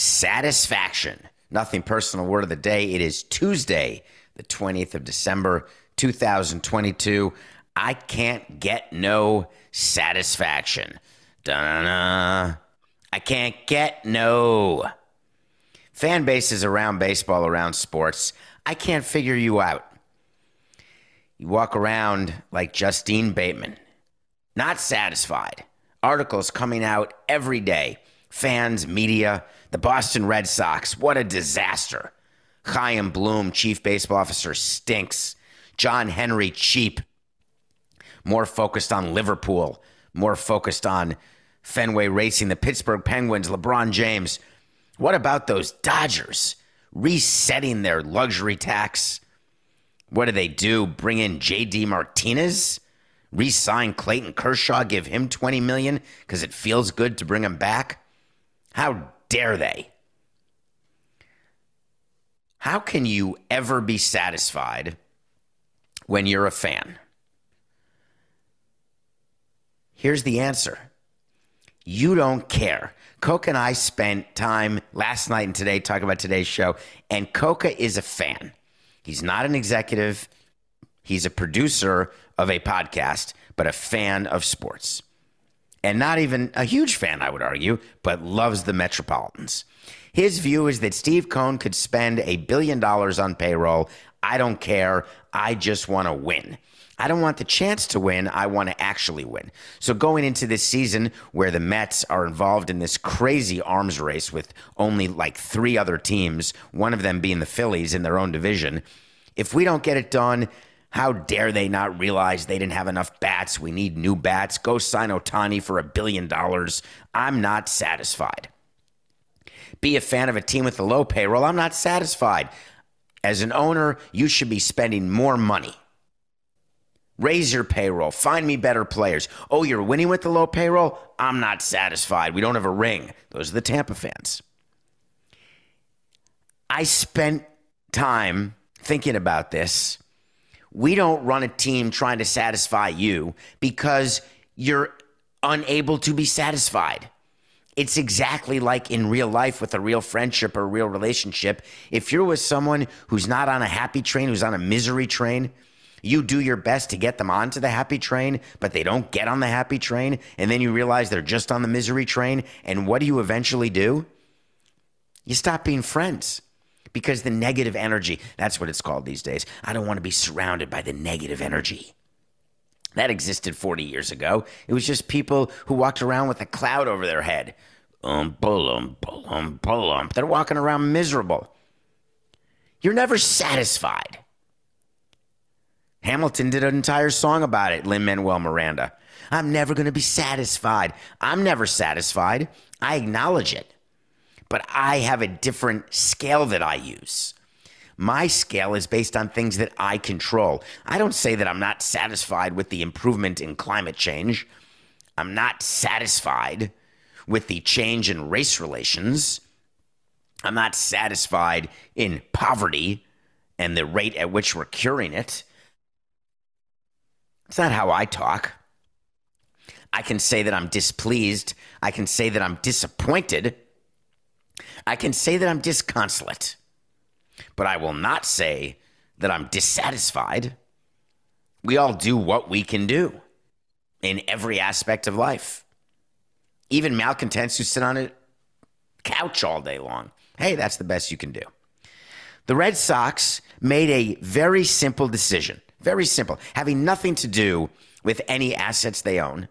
Satisfaction. Nothing personal word of the day. It is Tuesday, the 20th of December, 2022. I can't get no satisfaction. Da-na-na. I can't get no. Fan bases around baseball, around sports, I can't figure you out. You walk around like Justine Bateman, not satisfied. Articles coming out every day. Fans, media, the Boston Red Sox, what a disaster. Chaim Bloom, chief baseball officer, stinks. John Henry, cheap. More focused on Liverpool, more focused on Fenway Racing, the Pittsburgh Penguins, LeBron James. What about those Dodgers resetting their luxury tax? What do they do? Bring in JD Martinez? Re-sign Clayton Kershaw, give him 20 million because it feels good to bring him back? How dare they? How can you ever be satisfied when you're a fan? Here's the answer. You don't care. Coca and I spent time last night and today talking about today's show, and Coca is a fan. He's not an executive, he's a producer of a podcast, but a fan of sports. And not even a huge fan, I would argue, but loves the Metropolitans. His view is that Steve Cohen could spend a billion dollars on payroll. I don't care. I just want to win. I don't want the chance to win. I want to actually win. So going into this season where the Mets are involved in this crazy arms race with only like three other teams, one of them being the Phillies in their own division, if we don't get it done, how dare they not realize they didn't have enough bats? We need new bats. Go sign Ohtani for a billion dollars. I'm not satisfied. Be a fan of a team with a low payroll. I'm not satisfied. As an owner, you should be spending more money. Raise your payroll. Find me better players. Oh, you're winning with the low payroll? I'm not satisfied. We don't have a ring. Those are the Tampa fans. I spent time thinking about this. We don't run a team trying to satisfy you because you're unable to be satisfied. It's exactly like in real life with a real friendship or a real relationship. If you're with someone who's not on a happy train, who's on a misery train, you do your best to get them onto the happy train, but they don't get on the happy train. And then you realize they're just on the misery train. And what do you eventually do? You stop being friends because the negative energy, that's what it's called these days. I don't want to be surrounded by the negative energy. That existed 40 years ago. It was just people who walked around with a cloud over their head. Um, um, um, um. They're walking around miserable. You're never satisfied. Hamilton did an entire song about it, Lin Manuel Miranda. I'm never going to be satisfied. I'm never satisfied. I acknowledge it. But I have a different scale that I use. My scale is based on things that I control. I don't say that I'm not satisfied with the improvement in climate change. I'm not satisfied with the change in race relations. I'm not satisfied in poverty and the rate at which we're curing it. It's not how I talk. I can say that I'm displeased. I can say that I'm disappointed. I can say that I'm disconsolate. But I will not say that I'm dissatisfied. We all do what we can do in every aspect of life. Even malcontents who sit on a couch all day long. Hey, that's the best you can do. The Red Sox made a very simple decision, very simple, having nothing to do with any assets they own.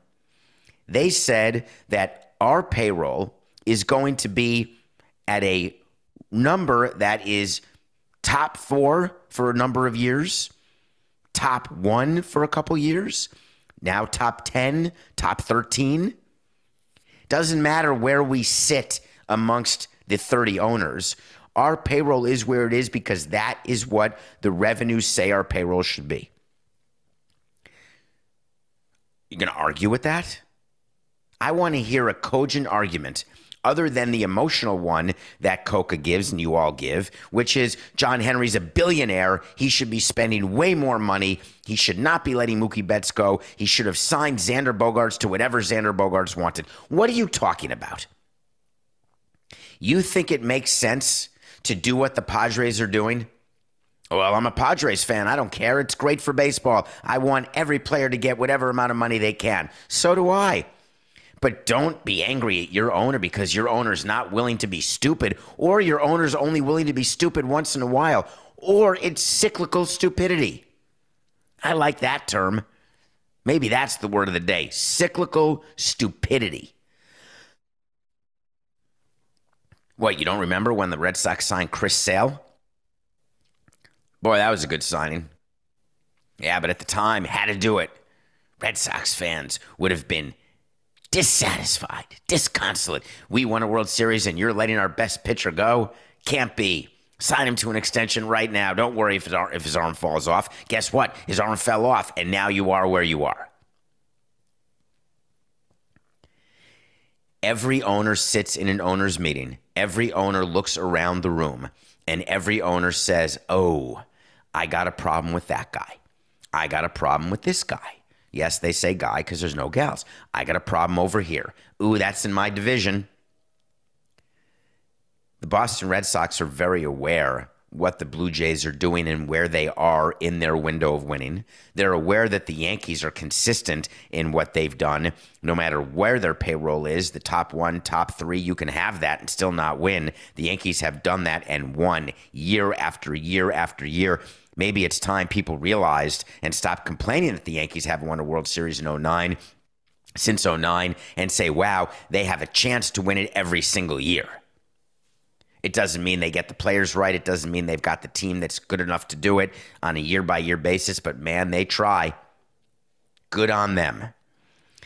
They said that our payroll is going to be at a number that is top four for a number of years, top one for a couple years, now top 10, top 13. Doesn't matter where we sit amongst the 30 owners. Our payroll is where it is because that is what the revenues say our payroll should be. You're going to argue with that? I want to hear a cogent argument other than the emotional one that Coca gives and you all give, which is John Henry's a billionaire. He should be spending way more money. He should not be letting Mookie Betts go. He should have signed Xander Bogaerts to whatever Xander Bogaerts wanted. What are you talking about? You think it makes sense to do what the Padres are doing? Well, I'm a Padres fan. I don't care. It's great for baseball. I want every player to get whatever amount of money they can. So do I. But don't be angry at your owner because your owner's not willing to be stupid, or your owner's only willing to be stupid once in a while, or it's cyclical stupidity. I like that term. Maybe that's the word of the day cyclical stupidity. What, you don't remember when the Red Sox signed Chris Sale? Boy, that was a good signing. Yeah, but at the time, had to do it. Red Sox fans would have been dissatisfied, disconsolate. We won a World Series and you're letting our best pitcher go? Can't be. Sign him to an extension right now. Don't worry if his, arm, if his arm falls off. Guess what? His arm fell off, and now you are where you are. Every owner sits in an owner's meeting. Every owner looks around the room, and every owner says, Oh, I got a problem with that guy. I got a problem with this guy. Yes, they say guy because there's no gals. I got a problem over here. Ooh, that's in my division. The Boston Red Sox are very aware what the Blue Jays are doing and where they are in their window of winning. They're aware that the Yankees are consistent in what they've done, no matter where their payroll is. The top one, top three, you can have that and still not win. The Yankees have done that and won year after year after year. Maybe it's time people realized and stopped complaining that the Yankees haven't won a World Series in 09 since 09 and say, wow, they have a chance to win it every single year. It doesn't mean they get the players right. It doesn't mean they've got the team that's good enough to do it on a year by year basis, but man, they try. Good on them.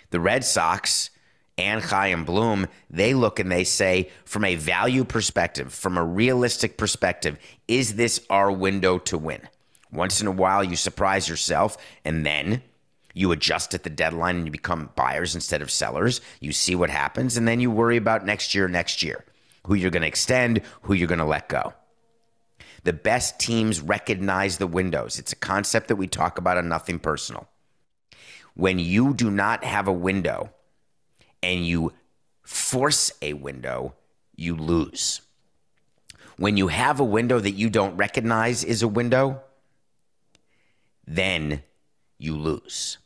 The Red Sox and Chaim Bloom, they look and they say, from a value perspective, from a realistic perspective, is this our window to win? Once in a while, you surprise yourself, and then you adjust at the deadline and you become buyers instead of sellers. You see what happens, and then you worry about next year, next year, who you're going to extend, who you're going to let go. The best teams recognize the windows. It's a concept that we talk about on Nothing Personal. When you do not have a window and you force a window, you lose. When you have a window that you don't recognize is a window, then you lose.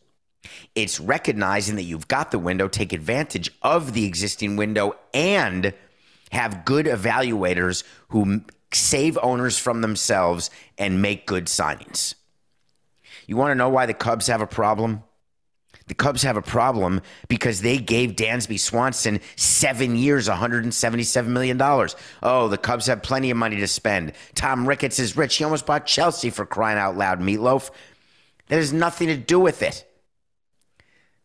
It's recognizing that you've got the window, take advantage of the existing window, and have good evaluators who save owners from themselves and make good signings. You want to know why the Cubs have a problem? The Cubs have a problem because they gave Dansby Swanson seven years, $177 million. Oh, the Cubs have plenty of money to spend. Tom Ricketts is rich. He almost bought Chelsea for crying out loud, meatloaf. That has nothing to do with it.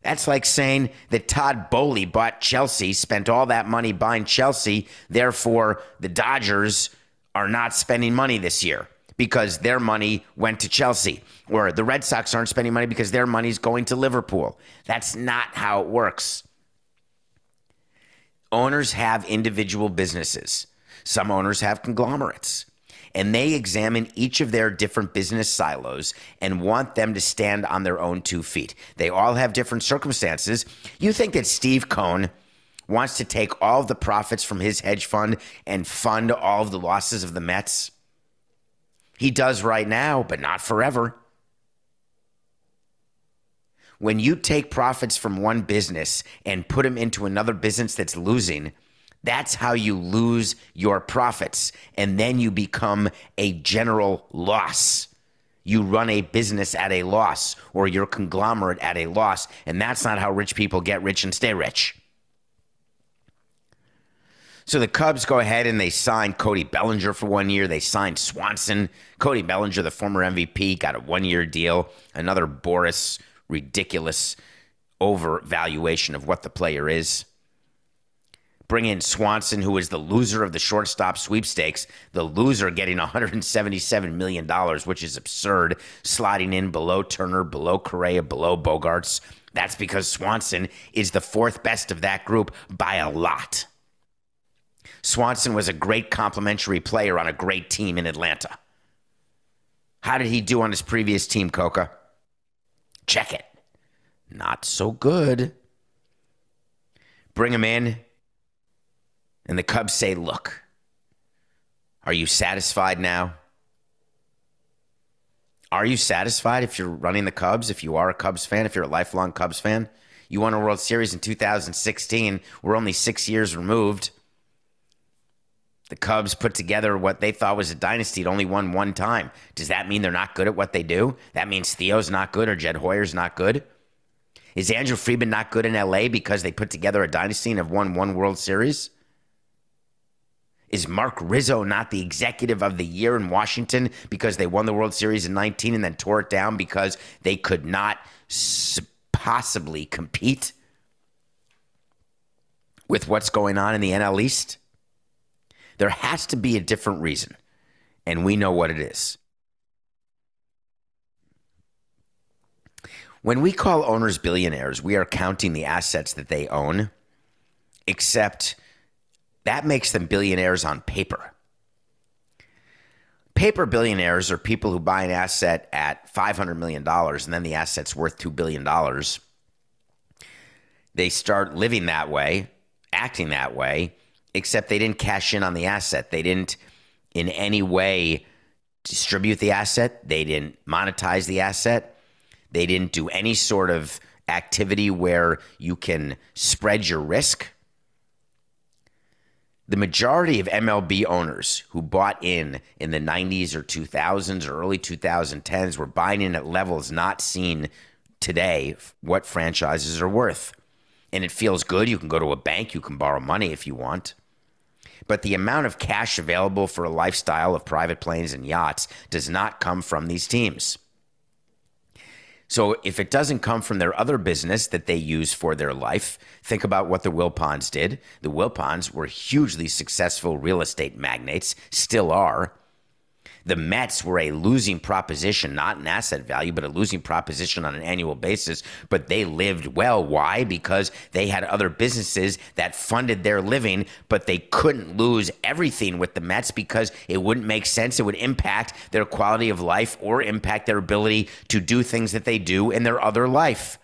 That's like saying that Todd Boehly bought Chelsea, spent all that money buying Chelsea, therefore the Dodgers are not spending money this year because their money went to Chelsea, or the Red Sox aren't spending money because their money's going to Liverpool. That's not how it works. Owners have individual businesses, some owners have conglomerates. and they examine each of their different business silos and want them to stand on their own two feet. They all have different circumstances. You think that Steve Cohen wants to take all of the profits from his hedge fund and fund all of the losses of the Mets? He does right now, but not forever. When you take profits from one business and put them into another business that's losing, that's how you lose your profits. And then you become a general loss. You run a business at a loss or your conglomerate at a loss. And that's not how rich people get rich and stay rich. So the Cubs go ahead and they sign Cody Bellinger for one year. They signed Swanson. Cody Bellinger, the former MVP, got a one year deal. Another Boris ridiculous overvaluation of what the player is. Bring in Swanson, who is the loser of the shortstop sweepstakes, the loser getting $177 million, which is absurd, sliding in below Turner, below Correa, below Bogaerts. That's because Swanson is the fourth best of that group by a lot. Swanson was a great complementary player on a great team in Atlanta. How did he do on his previous team, Coca? Check it. Not so good. Bring him in, and the Cubs say, Look, are you satisfied now? Are you satisfied if you're running the Cubs, if you are a Cubs fan, if you're a lifelong Cubs fan? You won a World Series in 2016. We're only six years removed. The Cubs put together what they thought was a dynasty. It only won one time. Does that mean they're not good at what they do? That means Theo's not good or Jed Hoyer's not good? Is Andrew Friedman not good in LA because they put together a dynasty and have won one World Series? Is Mark Rizzo not the executive of the year in Washington because they won the World Series in 19 and then tore it down because they could not possibly compete with what's going on in the NL East? There has to be a different reason, and we know what it is. When we call owners billionaires, we are counting the assets that they own, except that makes them billionaires on paper. Paper billionaires are people who buy an asset at $500 million and then the asset's worth $2 billion. They start living that way, acting that way, except they didn't cash in on the asset. They didn't in any way distribute the asset. They didn't monetize the asset. They didn't do any sort of activity where you can spread your risk. The majority of MLB owners who bought in in the 90s or 2000s or early 2010s were buying in at levels not seen today what franchises are worth. And it feels good. You can go to a bank, you can borrow money if you want but the amount of cash available for a lifestyle of private planes and yachts does not come from these teams. So if it doesn't come from their other business that they use for their life, think about what the Wilpons did. The Wilpons were hugely successful real estate magnates, still are. The Mets were a losing proposition, not an asset value, but a losing proposition on an annual basis. But they lived well. Why? Because they had other businesses that funded their living, but they couldn't lose everything with the Mets because it wouldn't make sense. It would impact their quality of life or impact their ability to do things that they do in their other life.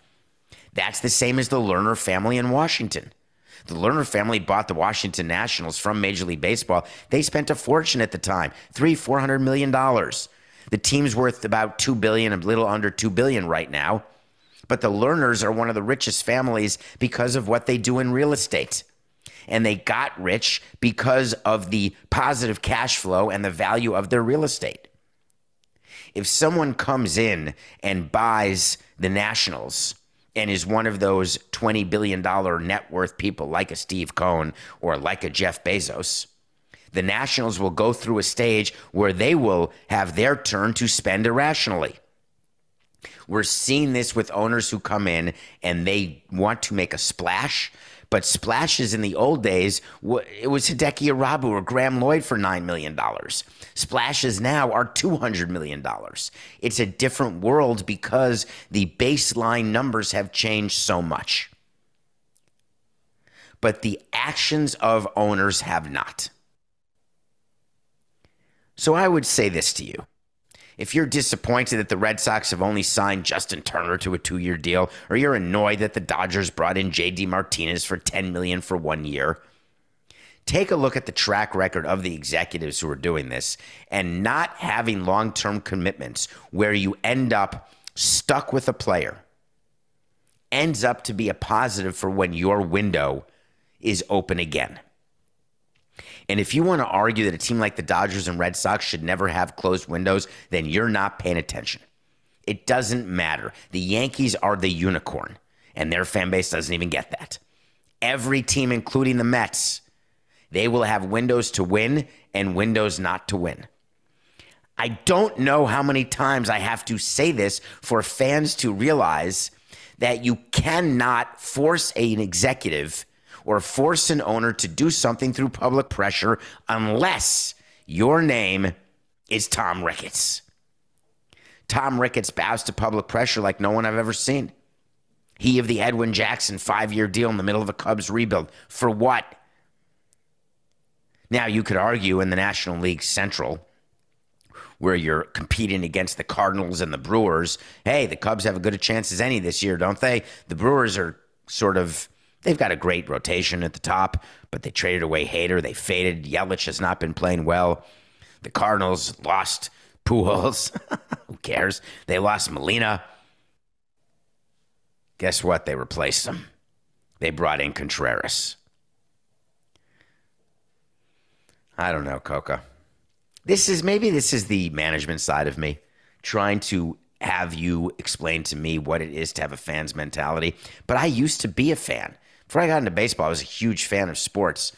That's the same as the Lerner family in Washington. The Lerner family bought the Washington Nationals from Major League Baseball. They spent a fortune at the time, three, four hundred million dollars. The team's worth about two billion, a little under two billion right now. But the Lerners are one of the richest families because of what they do in real estate. And they got rich because of the positive cash flow and the value of their real estate. If someone comes in and buys the Nationals, and is one of those $20 billion net worth people like a Steve Cohen or like a Jeff Bezos, the Nationals will go through a stage where they will have their turn to spend irrationally. We're seeing this with owners who come in and they want to make a splash but splashes in the old days, it was Hideki Irabu or Graham Lloyd for $9 million. Splashes now are $200 million. It's a different world because the baseline numbers have changed so much. But the actions of owners have not. So I would say this to you. If you're disappointed that the Red Sox have only signed Justin Turner to a two-year deal, or you're annoyed that the Dodgers brought in JD Martinez for 10 million for 1 year, take a look at the track record of the executives who are doing this and not having long-term commitments where you end up stuck with a player ends up to be a positive for when your window is open again. And if you want to argue that a team like the Dodgers and Red Sox should never have closed windows, then you're not paying attention. It doesn't matter. The Yankees are the unicorn, and their fan base doesn't even get that. Every team, including the Mets, they will have windows to win and windows not to win. I don't know how many times I have to say this for fans to realize that you cannot force an executive or force an owner to do something through public pressure unless your name is Tom Ricketts. Tom Ricketts bows to public pressure like no one I've ever seen. He of the Edwin Jackson five year deal in the middle of a Cubs rebuild. For what? Now, you could argue in the National League Central, where you're competing against the Cardinals and the Brewers, hey, the Cubs have as good a chance as any this year, don't they? The Brewers are sort of They've got a great rotation at the top, but they traded away Hader. They faded. Yelich has not been playing well. The Cardinals lost Pujols. Who cares? They lost Molina. Guess what? They replaced him. They brought in Contreras. I don't know, Coca. This is maybe this is the management side of me trying to have you explain to me what it is to have a fan's mentality. But I used to be a fan. Before I got into baseball, I was a huge fan of sports.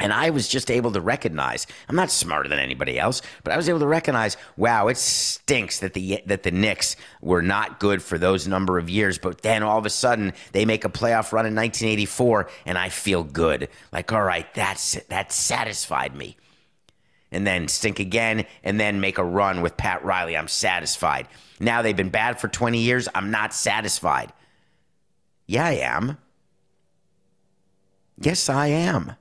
And I was just able to recognize, I'm not smarter than anybody else, but I was able to recognize, wow, it stinks that the that the Knicks were not good for those number of years, but then all of a sudden they make a playoff run in 1984 and I feel good. Like, all right, that's that satisfied me. And then stink again and then make a run with Pat Riley. I'm satisfied. Now they've been bad for 20 years. I'm not satisfied. Yeah, I am. Yes, I am.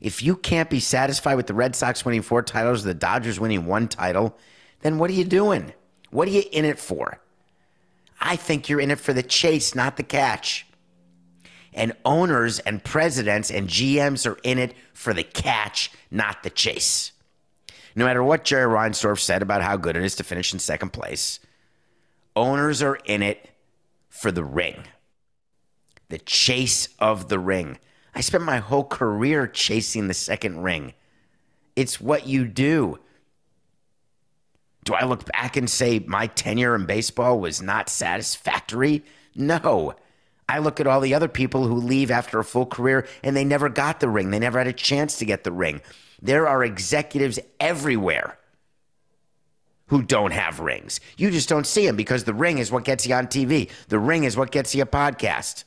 If you can't be satisfied with the Red Sox winning four titles, the Dodgers winning one title, then what are you doing? What are you in it for? I think you're in it for the chase, not the catch. And owners and presidents and GMs are in it for the catch, not the chase. No matter what Jerry Reinsdorf said about how good it is to finish in second place, owners are in it for the ring the chase of the ring. I spent my whole career chasing the second ring. It's what you do. Do I look back and say my tenure in baseball was not satisfactory? No. I look at all the other people who leave after a full career and they never got the ring. They never had a chance to get the ring. There are executives everywhere who don't have rings. You just don't see them because the ring is what gets you on TV. The ring is what gets you a podcast.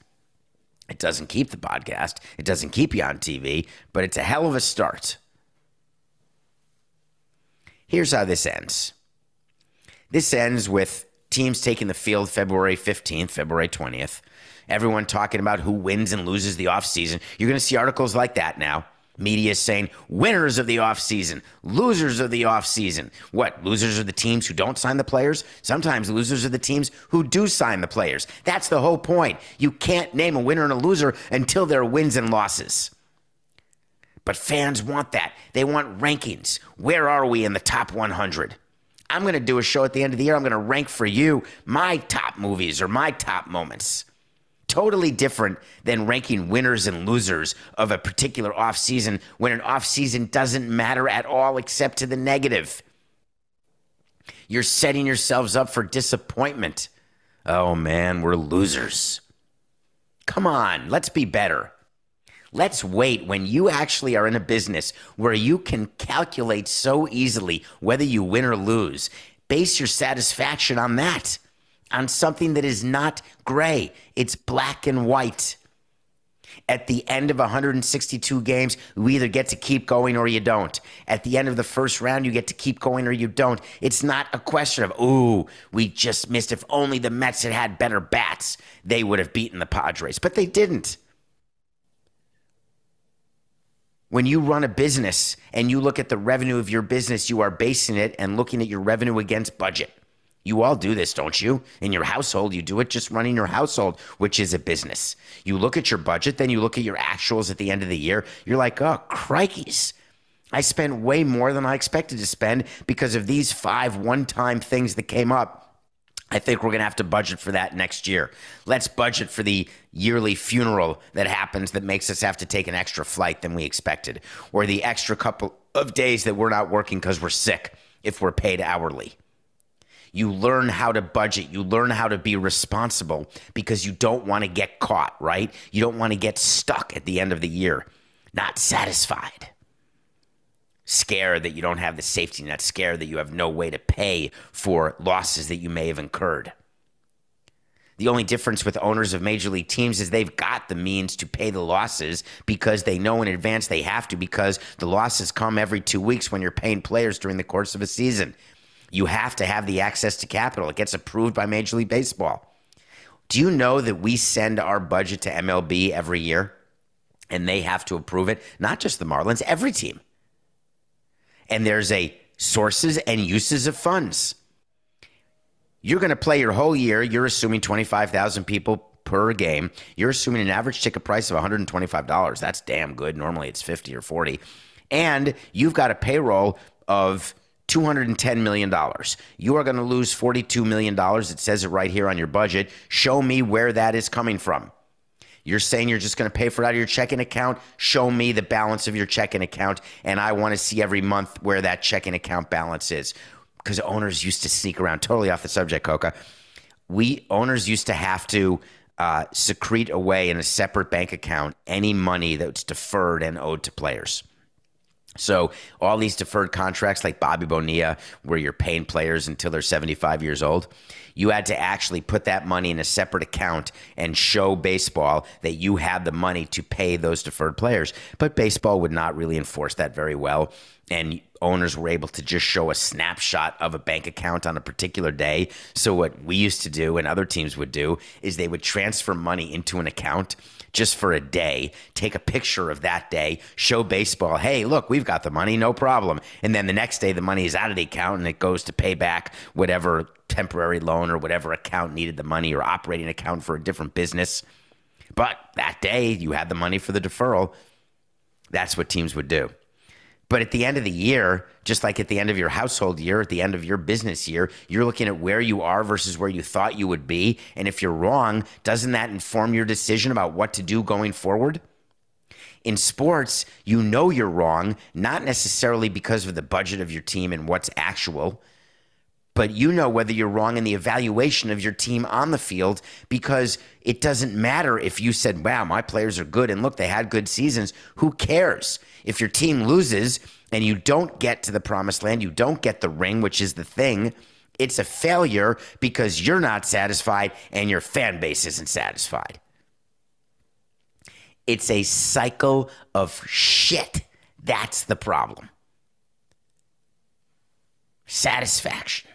It doesn't keep the podcast, it doesn't keep you on TV, but it's a hell of a start. Here's how this ends this ends with teams taking the field February 15th, February 20th. Everyone talking about who wins and loses the offseason. You're going to see articles like that now. Media is saying winners of the offseason, losers of the offseason. What? Losers are the teams who don't sign the players? Sometimes losers are the teams who do sign the players. That's the whole point. You can't name a winner and a loser until there are wins and losses. But fans want that. They want rankings. Where are we in the top 100? I'm going to do a show at the end of the year. I'm going to rank for you my top movies or my top moments totally different than ranking winners and losers of a particular offseason when an offseason doesn't matter at all except to the negative. You're setting yourselves up for disappointment. Oh man, we're losers. Come on, let's be better. Let's wait when you actually are in a business where you can calculate so easily whether you win or lose. Base your satisfaction on that on something that is not gray, it's black and white. At the end of 162 games, you either get to keep going or you don't. At the end of the first round, you get to keep going or you don't. It's not a question of, ooh, we just missed. If only the Mets had had better bats, they would have beaten the Padres. But they didn't. When you run a business and you look at the revenue of your business, you are basing it and looking at your revenue against budget. You all do this, don't you? In your household, you do it just running your household, which is a business. You look at your budget, then you look at your actuals at the end of the year. You're like, oh, crikeys. I spent way more than I expected to spend because of these five one time things that came up. I think we're going to have to budget for that next year. Let's budget for the yearly funeral that happens that makes us have to take an extra flight than we expected, or the extra couple of days that we're not working because we're sick if we're paid hourly. You learn how to budget. You learn how to be responsible because you don't want to get caught, right? You don't want to get stuck at the end of the year, not satisfied. Scared that you don't have the safety net, scared that you have no way to pay for losses that you may have incurred. The only difference with owners of major league teams is they've got the means to pay the losses because they know in advance they have to because the losses come every two weeks when you're paying players during the course of a season. You have to have the access to capital. It gets approved by Major League Baseball. Do you know that we send our budget to MLB every year and they have to approve it? Not just the Marlins, every team. And there's a sources and uses of funds. You're going to play your whole year. You're assuming 25,000 people per game. You're assuming an average ticket price of $125. That's damn good. Normally it's 50 or 40. And you've got a payroll of $210 million. You are going to lose $42 million. It says it right here on your budget. Show me where that is coming from. You're saying you're just going to pay for it out of your checking account. Show me the balance of your checking account. And I want to see every month where that checking account balance is. Because owners used to sneak around, totally off the subject, Coca. We owners used to have to uh, secrete away in a separate bank account any money that's deferred and owed to players. So all these deferred contracts like Bobby Bonilla, where you're paying players until they're 75 years old, you had to actually put that money in a separate account and show baseball that you had the money to pay those deferred players. But baseball would not really enforce that very well. And owners were able to just show a snapshot of a bank account on a particular day. So what we used to do and other teams would do is they would transfer money into an account just for a day, take a picture of that day, show baseball, hey, look, we've got the money, no problem. And then the next day, the money is out of the account and it goes to pay back whatever temporary loan or whatever account needed the money or operating account for a different business. But that day, you had the money for the deferral. That's what teams would do. But at the end of the year, just like at the end of your household year, at the end of your business year, you're looking at where you are versus where you thought you would be. And if you're wrong, doesn't that inform your decision about what to do going forward? In sports, you know you're wrong, not necessarily because of the budget of your team and what's actual, but you know whether you're wrong in the evaluation of your team on the field because it doesn't matter if you said, wow, my players are good and look, they had good seasons. Who cares? If your team loses and you don't get to the promised land, you don't get the ring, which is the thing, it's a failure because you're not satisfied and your fan base isn't satisfied. It's a cycle of shit. That's the problem. Satisfaction.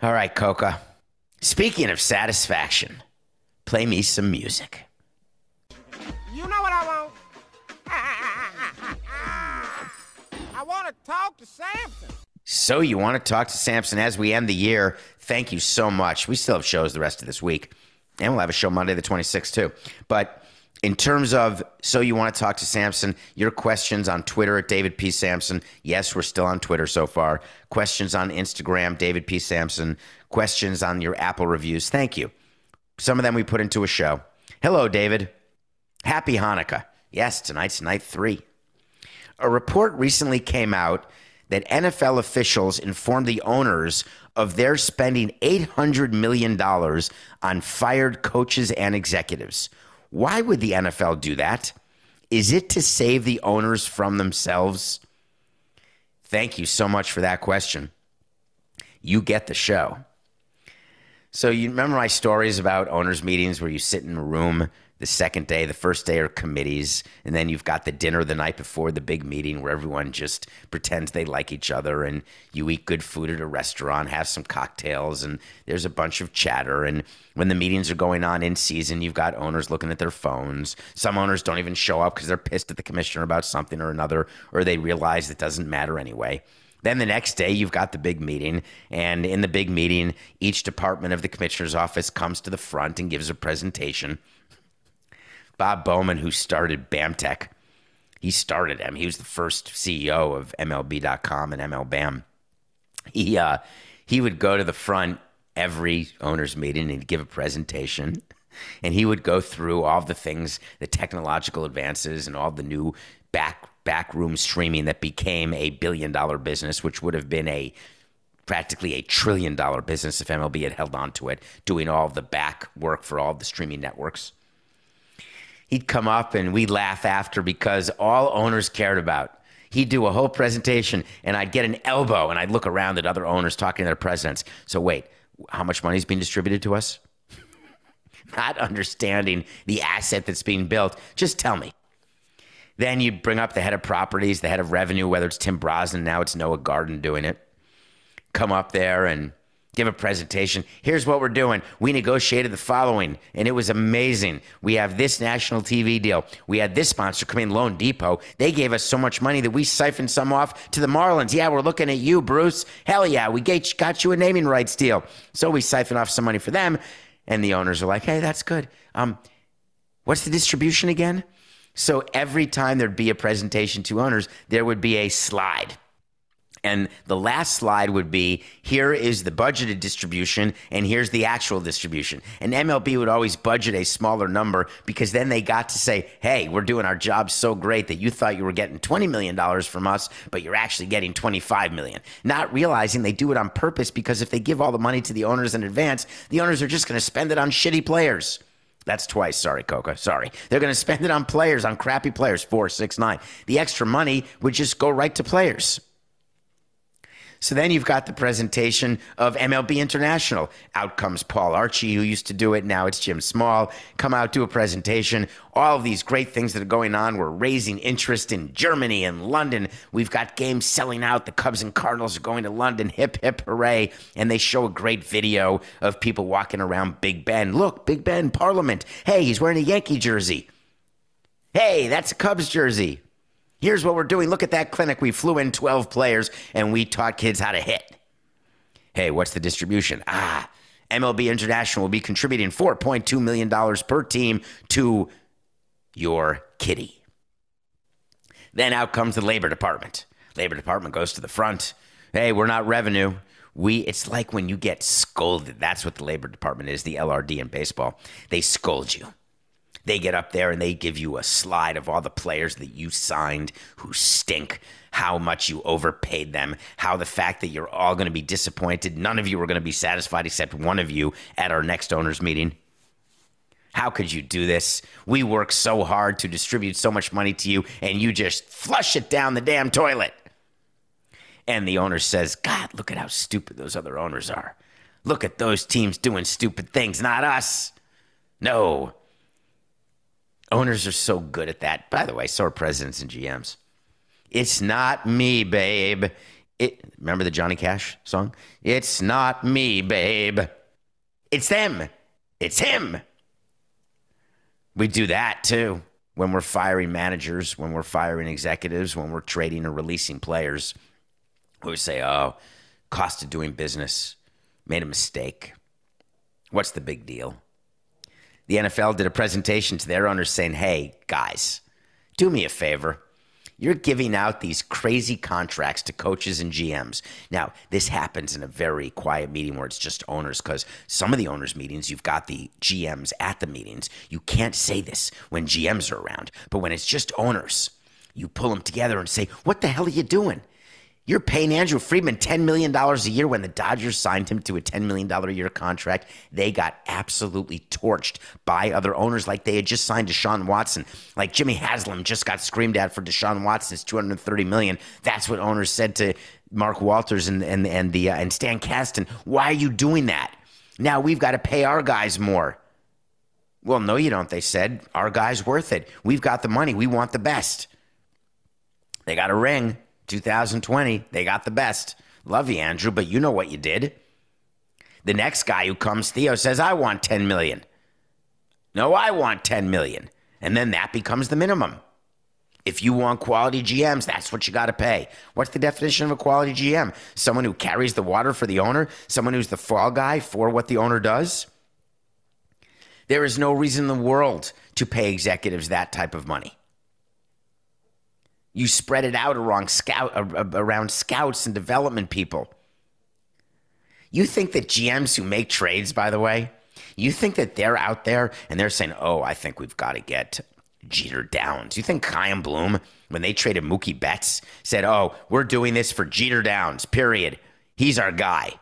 All right, Coca. Speaking of satisfaction, play me some music. You know what I want? I want to talk to Samson. So you want to talk to Samson as we end the year? Thank you so much. We still have shows the rest of this week, and we'll have a show Monday the 26th too. But in terms of so you want to talk to Samson, your questions on Twitter at David P. Samson. Yes, we're still on Twitter so far. Questions on Instagram, David P. Samson. Questions on your Apple reviews. Thank you. Some of them we put into a show. Hello, David. Happy Hanukkah. Yes, tonight's night three. A report recently came out that NFL officials informed the owners of their spending $800 million on fired coaches and executives. Why would the NFL do that? Is it to save the owners from themselves? Thank you so much for that question. You get the show. So, you remember my stories about owners' meetings where you sit in a room The second day, the first day are committees, and then you've got the dinner the night before the big meeting where everyone just pretends they like each other and you eat good food at a restaurant, have some cocktails, and there's a bunch of chatter. And when the meetings are going on in season, you've got owners looking at their phones. Some owners don't even show up because they're pissed at the commissioner about something or another, or they realize it doesn't matter anyway. Then the next day, you've got the big meeting. And in the big meeting, each department of the commissioner's office comes to the front and gives a presentation. Bob Bowman, who started BAMTech, he started him. He was the first CEO of MLB.com and MLBAM. He, uh, he would go to the front every owner's meeting and give a presentation. And he would go through all the things, the technological advances, and all the new back backroom streaming that became a billion dollar business, which would have been a practically a trillion dollar business if MLB had held on to it, doing all the back work for all the streaming networks. He'd come up and we'd laugh after because all owners cared about. He'd do a whole presentation and I'd get an elbow and I'd look around at other owners talking to their presidents. So, wait, how much money is being distributed to us? Not understanding the asset that's being built. Just tell me. Then you bring up the head of properties, the head of revenue, whether it's Tim Brosnan, now it's Noah Garden doing it. Come up there and give a presentation. Here's what we're doing. We negotiated the following, and it was amazing. We have this national TV deal. We had this sponsor come in, loanDepot. They gave us so much money that we siphoned some off to the Marlins. Yeah, we're looking at you, Bruce. Hell yeah, we got you a naming rights deal. So we siphoned off some money for them, and the owners are like, hey, that's good. Um, what's the distribution again? So every time there'd be a presentation to owners, there would be a slide. And the last slide would be here is the budgeted distribution, and here's the actual distribution. And MLB would always budget a smaller number because then they got to say, hey, we're doing our job so great that you thought you were getting $20 million from us, but you're actually getting $25 million. Not realizing they do it on purpose because if they give all the money to the owners in advance, the owners are just going to spend it on shitty players. That's twice. Sorry, Coca. Sorry. They're going to spend it on players, on crappy players, four, six, nine. The extra money would just go right to players. So then you've got the presentation of MLB International. Out comes Paul Archey, who used to do it. Now it's Jim Small. Come out, do a presentation. All of these great things that are going on. We're raising interest in Germany and London. We've got games selling out. The Cubs and Cardinals are going to London. Hip, hip, hooray. And they show a great video of people walking around Big Ben. Look, Big Ben, Parliament. Hey, he's wearing a Yankee jersey. Hey, that's a Cubs jersey. Here's what we're doing. Look at that clinic. We flew in 12 players and we taught kids how to hit. Hey, what's the distribution? Ah, MLB International will be contributing $4.2 million per team to your kitty. Then out comes the Labor Department. Labor Department goes to the front. Hey, we're not revenue. We it's like when you get scolded. That's what the Labor Department is, the LRD in baseball. They scold you they get up there and they give you a slide of all the players that you signed who stink, how much you overpaid them, how the fact that you're all going to be disappointed. None of you are going to be satisfied except one of you at our next owners meeting. How could you do this? We work so hard to distribute so much money to you, and you just flush it down the damn toilet. And the owner says, God, look at how stupid those other owners are. Look at those teams doing stupid things, not us. No, Owners are so good at that. By the way, so are presidents and GMs. It's not me, babe. It remember the Johnny Cash song? It's not me, babe. It's them. It's him. We do that too when we're firing managers, when we're firing executives, when we're trading or releasing players. We say, "Oh, cost of doing business, made a mistake. What's the big deal?" The NFL did a presentation to their owners saying, hey, guys, do me a favor. You're giving out these crazy contracts to coaches and GMs. Now, this happens in a very quiet meeting where it's just owners because some of the owners' meetings, you've got the GMs at the meetings. You can't say this when GMs are around, but when it's just owners, you pull them together and say, What the hell are you doing? You're paying Andrew Friedman $10 million a year when the Dodgers signed him to a $10 million a year contract. They got absolutely torched by other owners like they had just signed Deshaun Watson. Like Jimmy Haslam just got screamed at for Deshaun Watson's 230 million. That's what owners said to Mark Walters and, and, and, the, uh, and Stan Kasten. Why are you doing that? Now we've got to pay our guys more. Well, no, you don't, they said. Our guy's worth it. We've got the money. We want the best. They got a ring, 2020. They got the best. Love you, Andrew, but you know what you did. The next guy who comes, Theo, says, I want 10 million. No, I want 10 million. And then that becomes the minimum. If you want quality GMs, that's what you got to pay. What's the definition of a quality GM? Someone who carries the water for the owner, someone who's the fall guy for what the owner does. There is no reason in the world to pay executives that type of money. You spread it out around, scout, around scouts and development people. You think that GMs who make trades, by the way, you think that they're out there and they're saying, oh, I think we've got to get Jeter Downs. You think Chaim Bloom, when they traded Mookie Betts, said, oh, we're doing this for Jeter Downs, period. He's our guy.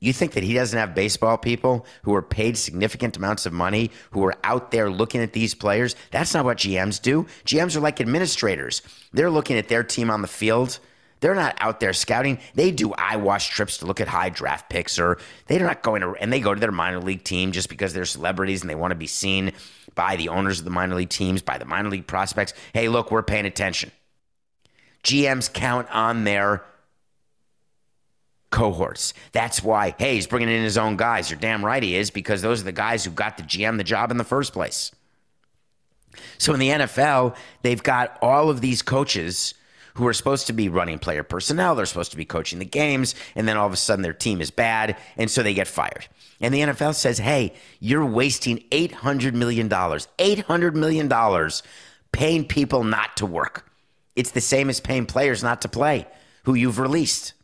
You think that he doesn't have baseball people who are paid significant amounts of money, who are out there looking at these players? That's not what GMs do. GMs are like administrators. They're looking at their team on the field they're not out there scouting. They do eyewash trips to look at high draft picks, or they're not going to, and they go to their minor league team just because they're celebrities and they want to be seen by the owners of the minor league teams, by the minor league prospects. Hey, look, we're paying attention. GMs count on their cohorts. That's why, hey, he's bringing in his own guys. You're damn right he is, because those are the guys who got the GM the job in the first place. So in the NFL, they've got all of these coaches who are supposed to be running player personnel. They're supposed to be coaching the games. And then all of a sudden their team is bad. And so they get fired. And the NFL says, hey, you're wasting $800 million, $800 million paying people not to work. It's the same as paying players not to play who you've released.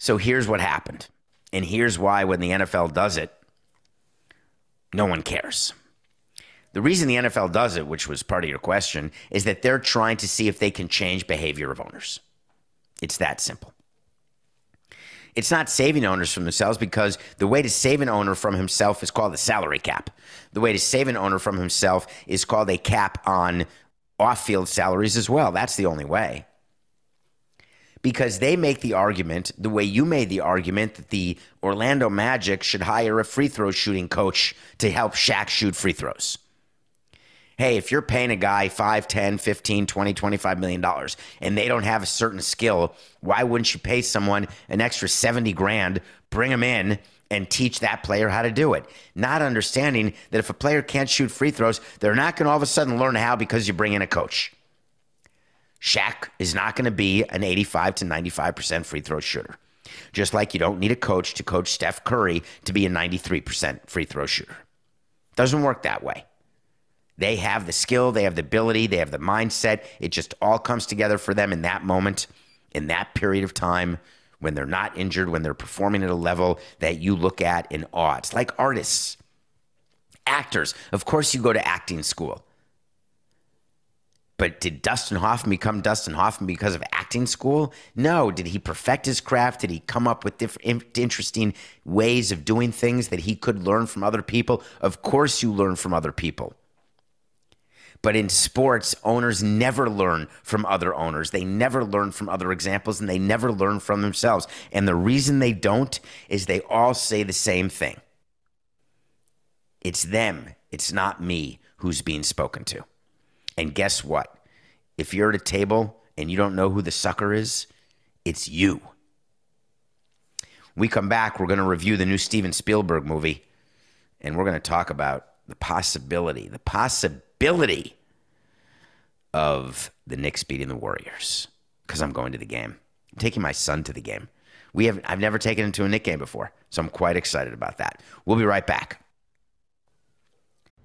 So here's what happened. And here's why when the NFL does it, no one cares. The reason the NFL does it, which was part of your question, is that they're trying to see if they can change behavior of owners. It's that simple. It's not saving owners from themselves because the way to save an owner from himself is called a salary cap. The way to save an owner from himself is called a cap on off field salaries as well. That's the only way. Because they make the argument, the way you made the argument, that the Orlando Magic should hire a free throw shooting coach to help Shaq shoot free throws hey, if you're paying a guy 5, 10, 15, 20, 25 million dollars and they don't have a certain skill, why wouldn't you pay someone an extra 70 grand, bring them in and teach that player how to do it? Not understanding that if a player can't shoot free throws, they're not going to all of a sudden learn how because you bring in a coach. Shaq is not going to be an 85 to 95% free throw shooter. Just like you don't need a coach to coach Steph Curry to be a 93% free throw shooter. Doesn't work that way. They have the skill, they have the ability, they have the mindset. It just all comes together for them in that moment, in that period of time when they're not injured, when they're performing at a level that you look at in awe. It's like artists, actors. Of course, you go to acting school. But did Dustin Hoffman become Dustin Hoffman because of acting school? No. Did he perfect his craft? Did he come up with different, interesting ways of doing things that he could learn from other people? Of course, you learn from other people. But in sports, owners never learn from other owners. They never learn from other examples and they never learn from themselves. And the reason they don't is they all say the same thing it's them, it's not me who's being spoken to. And guess what? If you're at a table and you don't know who the sucker is, it's you. we come back, we're going to review the new Steven Spielberg movie, and we're going to talk about the possibility, the possibility of the Knicks beating the Warriors because I'm going to the game. I'm taking my son to the game. We have I've never taken him to a Knick game before, so I'm quite excited about that. We'll be right back.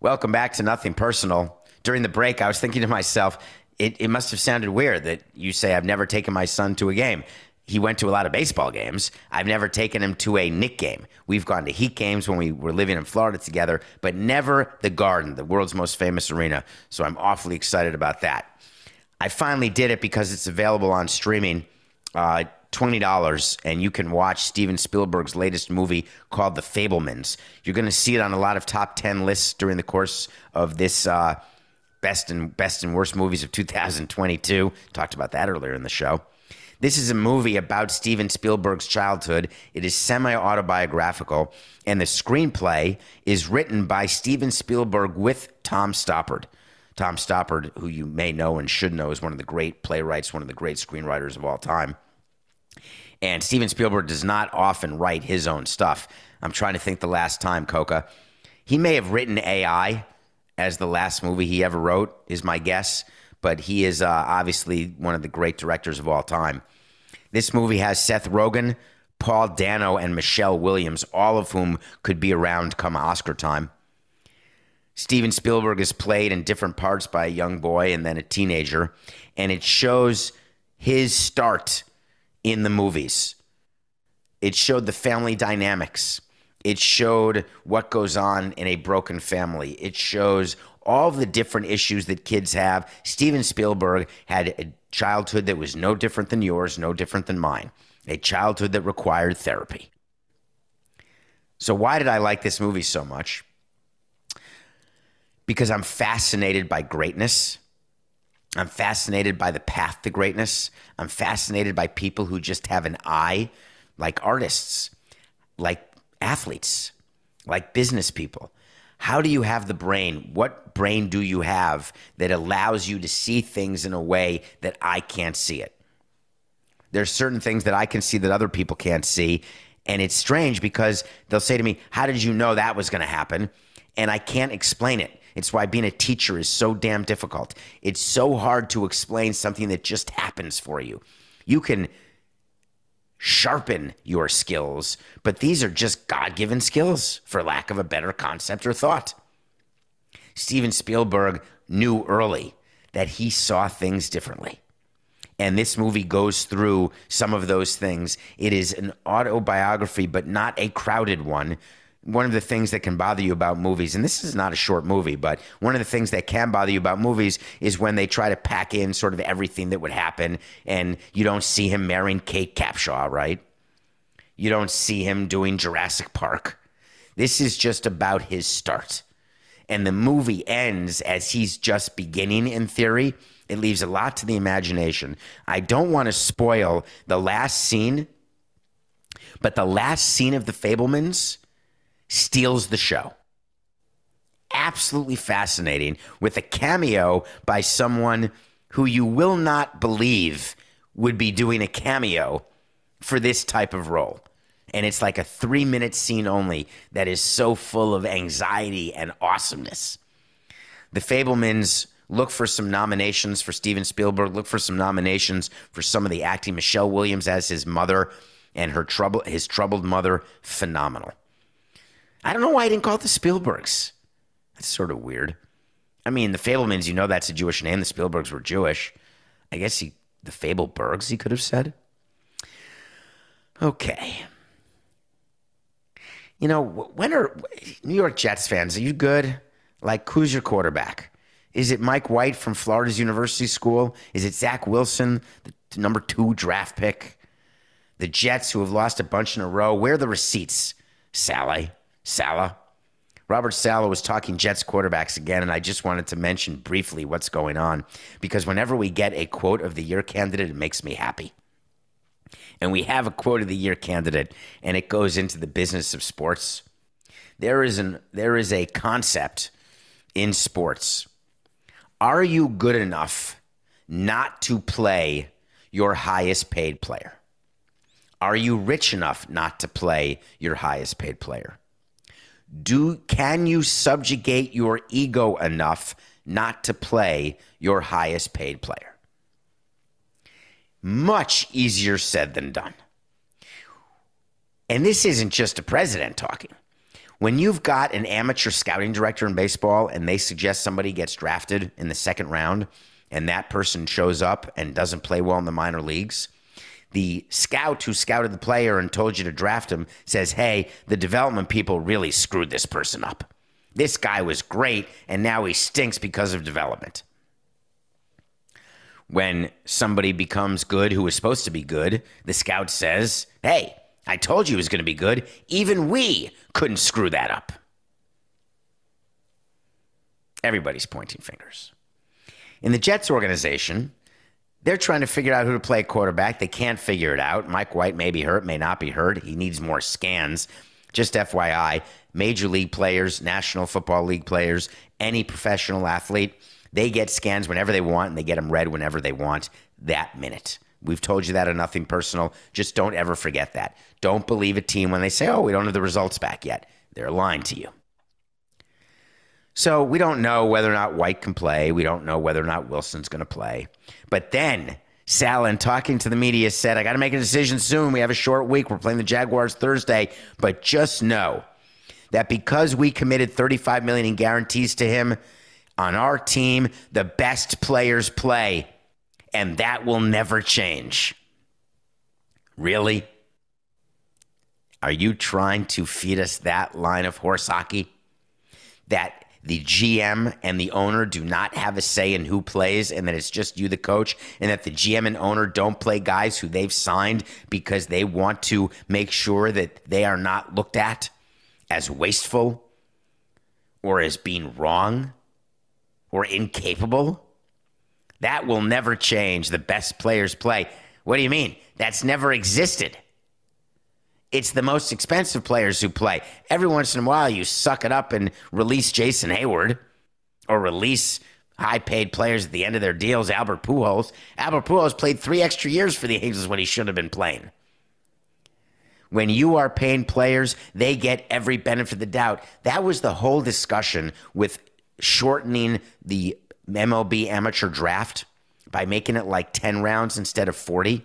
Welcome back to Nothing Personal. During the break, I was thinking to myself, it, it must have sounded weird that you say, I've never taken my son to a game he went to a lot of baseball games. I've never taken him to a Knick game. We've gone to Heat games when we were living in Florida together, but never the Garden, the world's most famous arena. So I'm awfully excited about that. I finally did it because it's available on streaming. Uh, $20 and you can watch Steven Spielberg's latest movie called The Fabelmans. You're going to see it on a lot of top 10 lists during the course of this uh, best and best and worst movies of 2022. Talked about that earlier in the show. This is a movie about Steven Spielberg's childhood. It is semi autobiographical, and the screenplay is written by Steven Spielberg with Tom Stoppard. Tom Stoppard, who you may know and should know, is one of the great playwrights, one of the great screenwriters of all time. And Steven Spielberg does not often write his own stuff. I'm trying to think the last time, Coca. He may have written AI as the last movie he ever wrote, is my guess. But he is uh, obviously one of the great directors of all time. This movie has Seth Rogen, Paul Dano, and Michelle Williams, all of whom could be around come Oscar time. Steven Spielberg is played in different parts by a young boy and then a teenager, and it shows his start in the movies. It showed the family dynamics. It showed what goes on in a broken family. It shows all the different issues that kids have. Steven Spielberg had a childhood that was no different than yours, no different than mine, a childhood that required therapy. So, why did I like this movie so much? Because I'm fascinated by greatness. I'm fascinated by the path to greatness. I'm fascinated by people who just have an eye, like artists, like athletes, like business people. How do you have the brain? What brain do you have that allows you to see things in a way that I can't see it? There's certain things that I can see that other people can't see. And it's strange because they'll say to me, How did you know that was going to happen? And I can't explain it. It's why being a teacher is so damn difficult. It's so hard to explain something that just happens for you. You can sharpen your skills, but these are just God given skills, for lack of a better concept or thought. Steven Spielberg knew early that he saw things differently. And this movie goes through some of those things. It is an autobiography, but not a crowded one one of the things that can bother you about movies, and this is not a short movie, but one of the things that can bother you about movies is when they try to pack in sort of everything that would happen, and you don't see him marrying Kate Capshaw, right? You don't see him doing Jurassic Park. This is just about his start. And the movie ends as he's just beginning in theory. It leaves a lot to the imagination. I don't want to spoil the last scene, but the last scene of The Fabelmans steals the show. Absolutely fascinating with a cameo by someone who you will not believe would be doing a cameo for this type of role. And it's like a three minute scene only that is so full of anxiety and awesomeness. The Fabelmans look for some nominations for Steven Spielberg, look for some nominations for some of the acting. Michelle Williams as his mother and her trouble his troubled mother, phenomenal. I don't know why I didn't call it the Spielbergs. That's sort of weird. I mean, the Fabelmans, you know that's a Jewish name. The Spielbergs were Jewish. I guess he, the Fablebergs, he could have said. Okay. You know, when are New York Jets fans, are you good? Like, who's your quarterback? Is it Mike White from Florida's University School? Is it Zach Wilson, the number two draft pick? The Jets, who have lost a bunch in a row, where are the receipts, Sally? Saleh. Robert Saleh was talking Jets quarterbacks again, and I just wanted to mention briefly what's going on because whenever we get a quote of the year candidate, it makes me happy. And we have a quote of the year candidate, and it goes into the business of sports. There is an there is a concept in sports. Are you good enough not to play your highest paid player? Are you rich enough not to play your highest paid player? Do can you subjugate your ego enough not to play your highest paid player? Much easier said than done. And this isn't just a president talking. When you've got an amateur scouting director in baseball and they suggest somebody gets drafted in the second round and that person shows up and doesn't play well in the minor leagues, the scout who scouted the player and told you to draft him says, hey, the development people really screwed this person up. This guy was great, and now he stinks because of development. When somebody becomes good who was supposed to be good, the scout says, hey, I told you he was going to be good. Even we couldn't screw that up. Everybody's pointing fingers. In the Jets organization, they're trying to figure out who to play quarterback. They can't figure it out. Mike White may be hurt, may not be hurt. He needs more scans. Just FYI, major league players, National Football League players, any professional athlete, they get scans whenever they want and they get them read whenever they want that minute. We've told you that on Nothing Personal. Just don't ever forget that. Don't believe a team when they say, oh, we don't have the results back yet. They're lying to you. So we don't know whether or not White can play. We don't know whether or not Wilson's going to play. But then Saleh, talking to the media, said, I got to make a decision soon. We have a short week. We're playing the Jaguars Thursday. But just know that because we committed 35 million in guarantees to him on our team, the best players play. And that will never change. Really? Are you trying to feed us that line of horse hockey? That the GM and the owner do not have a say in who plays and that it's just you, the coach, and that the GM and owner don't play guys who they've signed because they want to make sure that they are not looked at as wasteful or as being wrong or incapable? That will never change. The best players play. What do you mean? That's never existed. It's the most expensive players who play. Every once in a while, you suck it up and release Jason Heyward or release high paid players at the end of their deals, Albert Pujols. Albert Pujols played three extra years for the Angels when he should have been playing. When you are paying players, they get every benefit of the doubt. That was the whole discussion with shortening the MLB amateur draft by making it like 10 rounds instead of 40.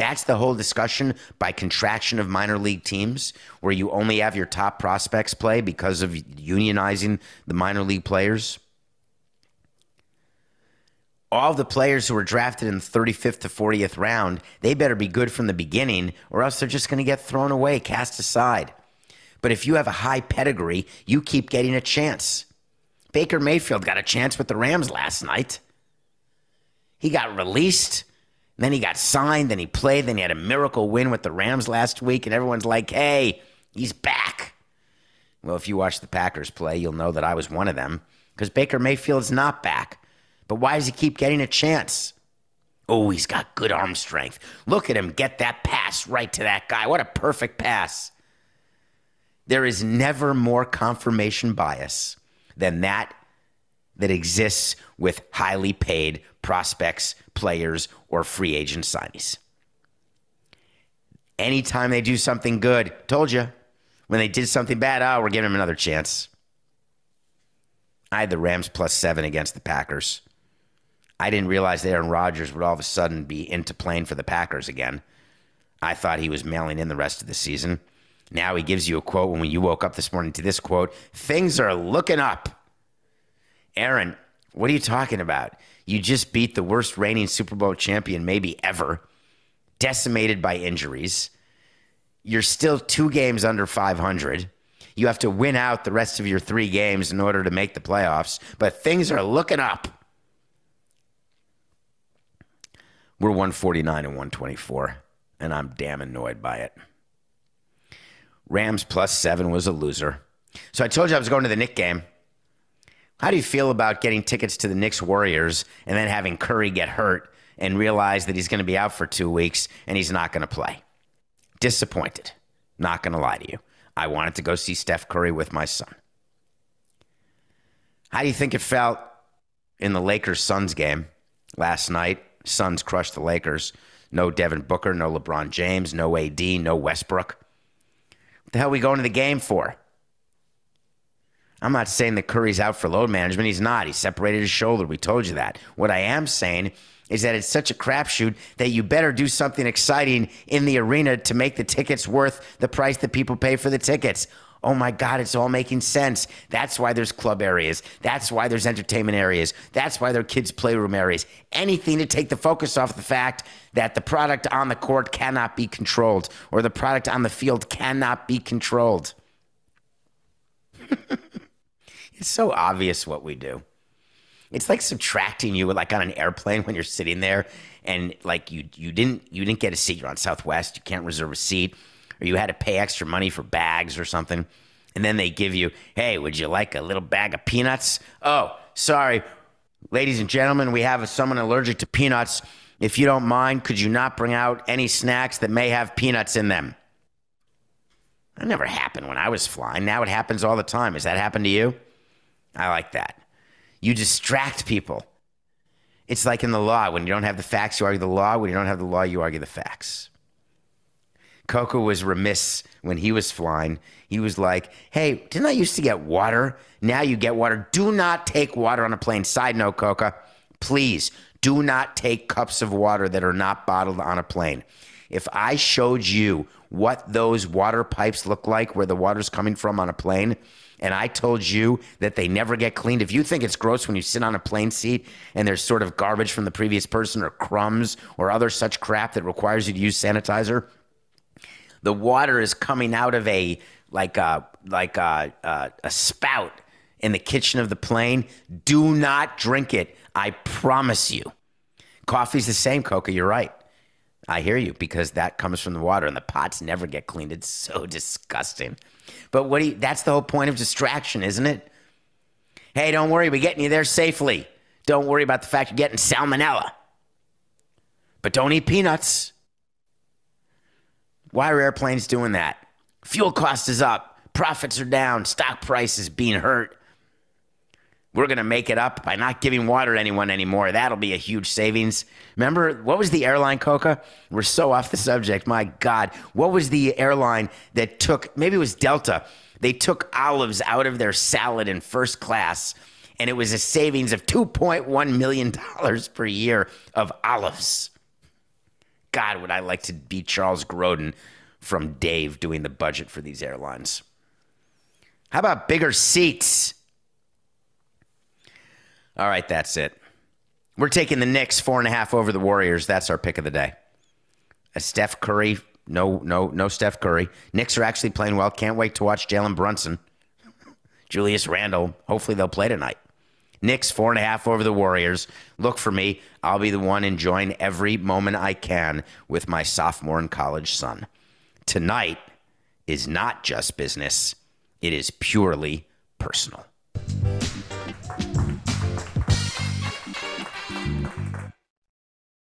That's the whole discussion by contraction of minor league teams, where you only have your top prospects play because of unionizing the minor league players. All the players who were drafted in the 35th to 40th round, they better be good from the beginning, or else they're just going to get thrown away, cast aside. But if you have a high pedigree, you keep getting a chance. Baker Mayfield got a chance with the Rams last night. He got released then he got signed, then he played, then he had a miracle win with the Rams last week, and everyone's like, hey, he's back. Well, if you watch the Packers play, you'll know that I was one of them because Baker Mayfield's not back. But why does he keep getting a chance? Oh, he's got good arm strength. Look at him get that pass right to that guy. What a perfect pass. There is never more confirmation bias than that that exists with highly paid prospects, players, or free agent signees. Anytime they do something good, told you, when they did something bad, oh, we're giving them another chance. I had the Rams plus seven against the Packers. I didn't realize Aaron Rodgers would all of a sudden be into playing for the Packers again. I thought he was mailing in the rest of the season. Now he gives you a quote when you woke up this morning to this quote Things are looking up. Aaron, what are you talking about? You just beat the worst reigning Super Bowl champion, maybe ever, decimated by injuries. You're still two games under 500. You have to win out the rest of your three games in order to make the playoffs, but things are looking up. We're 149 and 124, and I'm damn annoyed by it. Rams plus seven was a loser. So I told you I was going to the Knick game. How do you feel about getting tickets to the Knicks Warriors and then having Curry get hurt and realize that he's going to be out for two weeks and he's not going to play? Disappointed. Not going to lie to you. I wanted to go see Steph Curry with my son. How do you think it felt in the Lakers Suns game last night? Suns crushed the Lakers. No Devin Booker, no LeBron James, no AD, no Westbrook. What the hell are we going to the game for? I'm not saying that Curry's out for load management. He's not. He separated his shoulder. We told you that. What I am saying is that it's such a crapshoot that you better do something exciting in the arena to make the tickets worth the price that people pay for the tickets. Oh my God, it's all making sense. That's why there's club areas. That's why there's entertainment areas. That's why there are kids' playroom areas. Anything to take the focus off the fact that the product on the court cannot be controlled or the product on the field cannot be controlled. it's so obvious what we do. It's like subtracting you like on an airplane when you're sitting there and like you you didn't you didn't get a seat. You're on Southwest. You can't reserve a seat, or you had to pay extra money for bags or something. And then they give you, hey, would you like a little bag of peanuts? Oh, sorry, ladies and gentlemen, we have someone allergic to peanuts. If you don't mind, could you not bring out any snacks that may have peanuts in them? That never happened when I was flying. Now it happens all the time. Has that happened to you? I like that. You distract people. It's like in the law. When you don't have the facts, you argue the law. When you don't have the law, you argue the facts. Coco was remiss when he was flying. He was like, hey, didn't I used to get water? Now you get water. Do not take water on a plane. Side note, Coca, please do not take cups of water that are not bottled on a plane. If I showed you what those water pipes look like, where the water's coming from on a plane, and I told you that they never get cleaned, if you think it's gross when you sit on a plane seat and there's sort of garbage from the previous person or crumbs or other such crap that requires you to use sanitizer, the water is coming out of a like a like a, a, a spout in the kitchen of the plane. Do not drink it. I promise you. Coffee's the same, Coca. You're right. I hear you because that comes from the water and the pots never get cleaned. It's so disgusting. But what do you, that's the whole point of distraction, isn't it? Hey, don't worry, we're getting you there safely. Don't worry about the fact you're getting salmonella. But don't eat peanuts. Why are airplanes doing that? Fuel cost is up, profits are down, stock price is being hurt. We're going to make it up by not giving water to anyone anymore. That'll be a huge savings. Remember, what was the airline, Coca? We're so off the subject. My God. What was the airline that took, maybe it was Delta, they took olives out of their salad in first class, and it was a savings of $2.1 million per year of olives. God, would I like to be Charles Grodin from Dave doing the budget for these airlines? How about bigger seats? All right, that's it. We're taking the Knicks four and a half over the Warriors. That's our pick of the day. A Steph Curry, no, no, no Steph Curry. Knicks are actually playing well. Can't wait to watch Jalen Brunson, Julius Randle. Hopefully they'll play tonight. Knicks four and a half over the Warriors. Look for me. I'll be the one enjoying every moment I can with my sophomore in college son. Tonight is not just business, it is purely personal.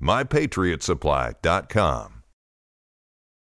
mypatriotsupply.com.